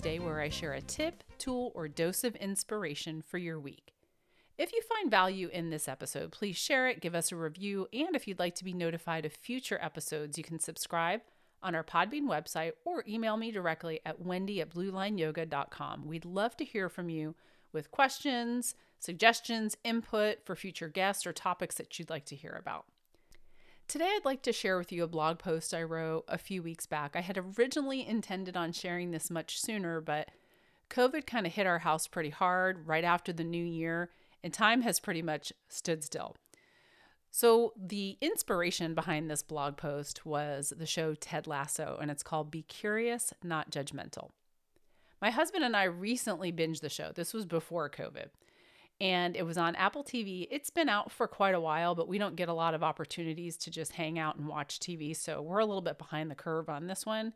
Tuesday, where I share a tip, tool, or dose of inspiration for your week. If you find value in this episode, please share it, give us a review, and if you'd like to be notified of future episodes, you can subscribe on our Podbean website or email me directly at wendy at bluelineyoga.com. We'd love to hear from you with questions, suggestions, input for future guests, or topics that you'd like to hear about. Today, I'd like to share with you a blog post I wrote a few weeks back. I had originally intended on sharing this much sooner, but COVID kind of hit our house pretty hard right after the new year, and time has pretty much stood still. So, the inspiration behind this blog post was the show Ted Lasso, and it's called Be Curious, Not Judgmental. My husband and I recently binged the show. This was before COVID, and it was on Apple TV. It's been out for quite a while, but we don't get a lot of opportunities to just hang out and watch TV, so we're a little bit behind the curve on this one.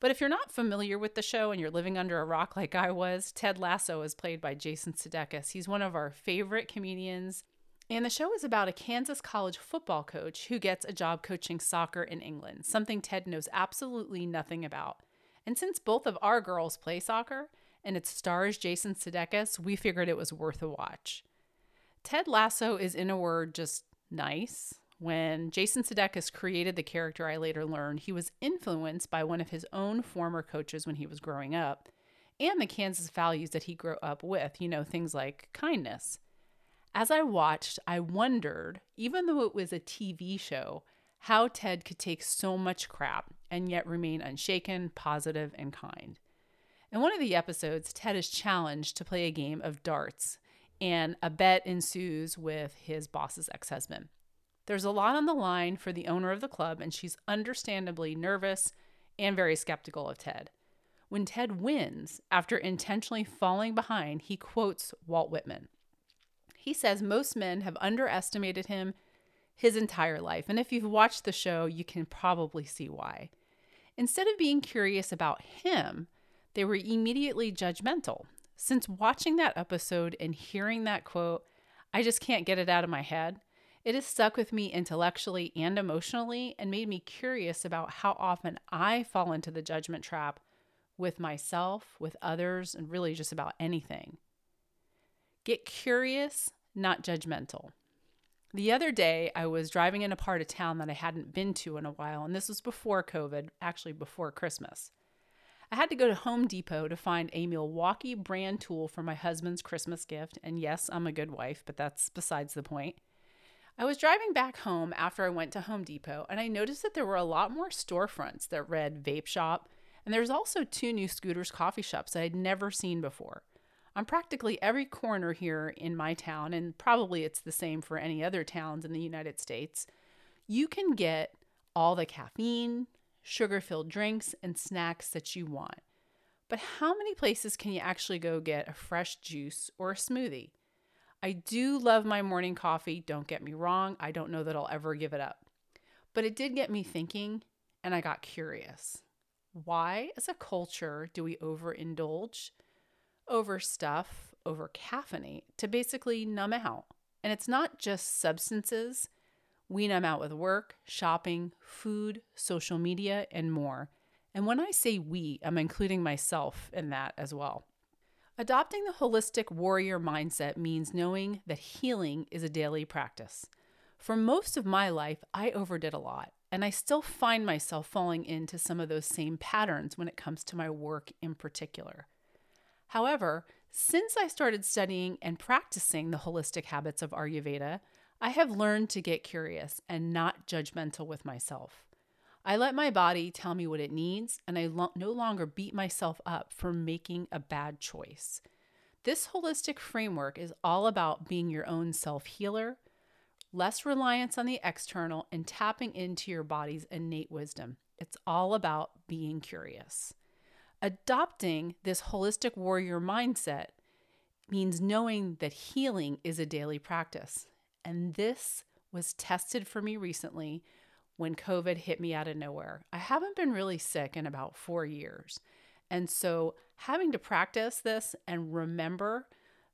But if you're not familiar with the show and you're living under a rock like I was, Ted Lasso is played by Jason Sudeikis. He's one of our favorite comedians and the show is about a Kansas college football coach who gets a job coaching soccer in England, something Ted knows absolutely nothing about. And since both of our girls play soccer and it stars Jason Sudeikis, we figured it was worth a watch. Ted Lasso is, in a word, just nice. When Jason Sudeikis created the character I later learned, he was influenced by one of his own former coaches when he was growing up and the Kansas values that he grew up with, you know, things like kindness. As I watched, I wondered, even though it was a TV show, how Ted could take so much crap and yet remain unshaken, positive, and kind. In one of the episodes, Ted is challenged to play a game of darts, and a bet ensues with his boss's ex husband. There's a lot on the line for the owner of the club, and she's understandably nervous and very skeptical of Ted. When Ted wins, after intentionally falling behind, he quotes Walt Whitman he says most men have underestimated him his entire life. And if you've watched the show, you can probably see why. Instead of being curious about him, they were immediately judgmental. Since watching that episode and hearing that quote, I just can't get it out of my head. It has stuck with me intellectually and emotionally and made me curious about how often I fall into the judgment trap with myself, with others, and really just about anything. Get curious, not judgmental. The other day, I was driving in a part of town that I hadn't been to in a while, and this was before COVID, actually before Christmas. I had to go to Home Depot to find a Milwaukee brand tool for my husband's Christmas gift, and yes, I'm a good wife, but that's besides the point. I was driving back home after I went to Home Depot, and I noticed that there were a lot more storefronts that read vape shop, and there's also two new Scooter's coffee shops I had never seen before. On practically every corner here in my town, and probably it's the same for any other towns in the United States, you can get all the caffeine, sugar filled drinks, and snacks that you want. But how many places can you actually go get a fresh juice or a smoothie? I do love my morning coffee, don't get me wrong. I don't know that I'll ever give it up. But it did get me thinking, and I got curious. Why, as a culture, do we overindulge? over stuff, over caffeinate to basically numb out. And it's not just substances. We numb out with work, shopping, food, social media, and more. And when I say we, I'm including myself in that as well. Adopting the holistic warrior mindset means knowing that healing is a daily practice. For most of my life, I overdid a lot, and I still find myself falling into some of those same patterns when it comes to my work in particular. However, since I started studying and practicing the holistic habits of Ayurveda, I have learned to get curious and not judgmental with myself. I let my body tell me what it needs, and I lo- no longer beat myself up for making a bad choice. This holistic framework is all about being your own self healer, less reliance on the external, and tapping into your body's innate wisdom. It's all about being curious. Adopting this holistic warrior mindset means knowing that healing is a daily practice. And this was tested for me recently when COVID hit me out of nowhere. I haven't been really sick in about four years. And so having to practice this and remember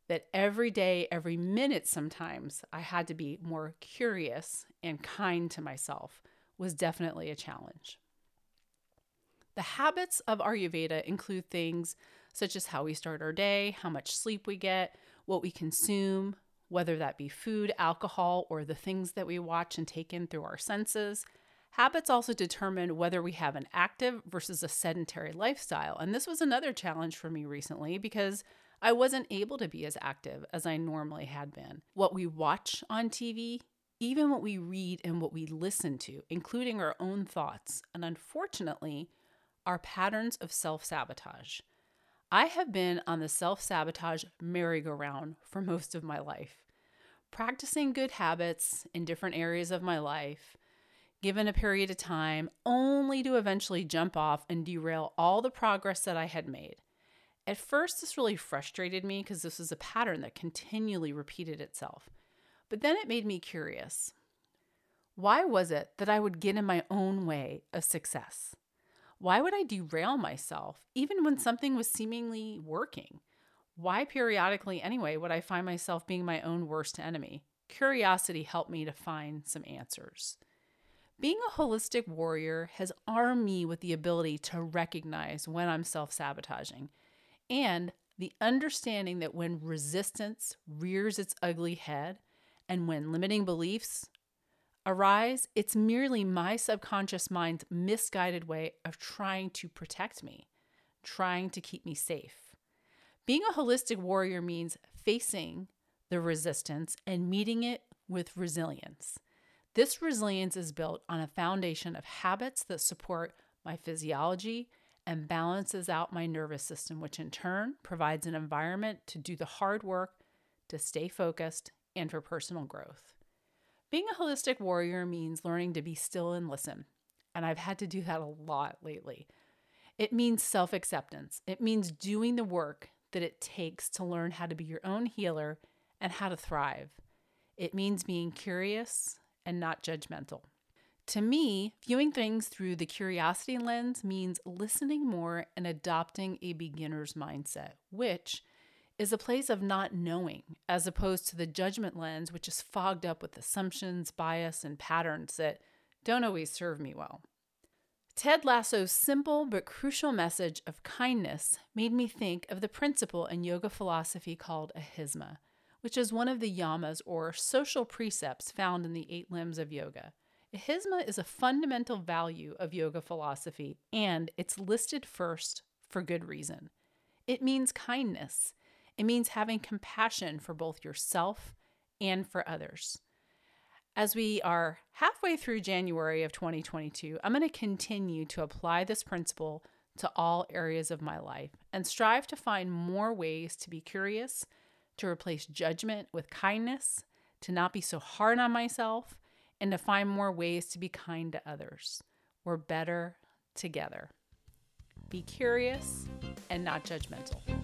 that every day, every minute, sometimes I had to be more curious and kind to myself was definitely a challenge. The habits of Ayurveda include things such as how we start our day, how much sleep we get, what we consume, whether that be food, alcohol, or the things that we watch and take in through our senses. Habits also determine whether we have an active versus a sedentary lifestyle. And this was another challenge for me recently because I wasn't able to be as active as I normally had been. What we watch on TV, even what we read and what we listen to, including our own thoughts, and unfortunately, our patterns of self sabotage. I have been on the self sabotage merry-go-round for most of my life, practicing good habits in different areas of my life, given a period of time, only to eventually jump off and derail all the progress that I had made. At first, this really frustrated me because this was a pattern that continually repeated itself. But then it made me curious. Why was it that I would get in my own way of success? Why would I derail myself even when something was seemingly working? Why, periodically anyway, would I find myself being my own worst enemy? Curiosity helped me to find some answers. Being a holistic warrior has armed me with the ability to recognize when I'm self sabotaging and the understanding that when resistance rears its ugly head and when limiting beliefs arise, it's merely my subconscious mind's misguided way of trying to protect me, trying to keep me safe. Being a holistic warrior means facing the resistance and meeting it with resilience. This resilience is built on a foundation of habits that support my physiology and balances out my nervous system, which in turn provides an environment to do the hard work to stay focused and for personal growth. Being a holistic warrior means learning to be still and listen. And I've had to do that a lot lately. It means self acceptance, it means doing the work that it takes to learn how to be your own healer and how to thrive. It means being curious and not judgmental. To me, viewing things through the curiosity lens means listening more and adopting a beginner's mindset, which is a place of not knowing, as opposed to the judgment lens, which is fogged up with assumptions, bias, and patterns that don't always serve me well. Ted Lasso's simple but crucial message of kindness made me think of the principle in yoga philosophy called ahimsa, which is one of the yamas or social precepts found in the eight limbs of yoga. Ahimsa is a fundamental value of yoga philosophy, and it's listed first for good reason. It means kindness, it means having compassion for both yourself and for others. As we are halfway through January of 2022, I'm going to continue to apply this principle to all areas of my life and strive to find more ways to be curious, to replace judgment with kindness, to not be so hard on myself, and to find more ways to be kind to others. We're better together. Be curious and not judgmental.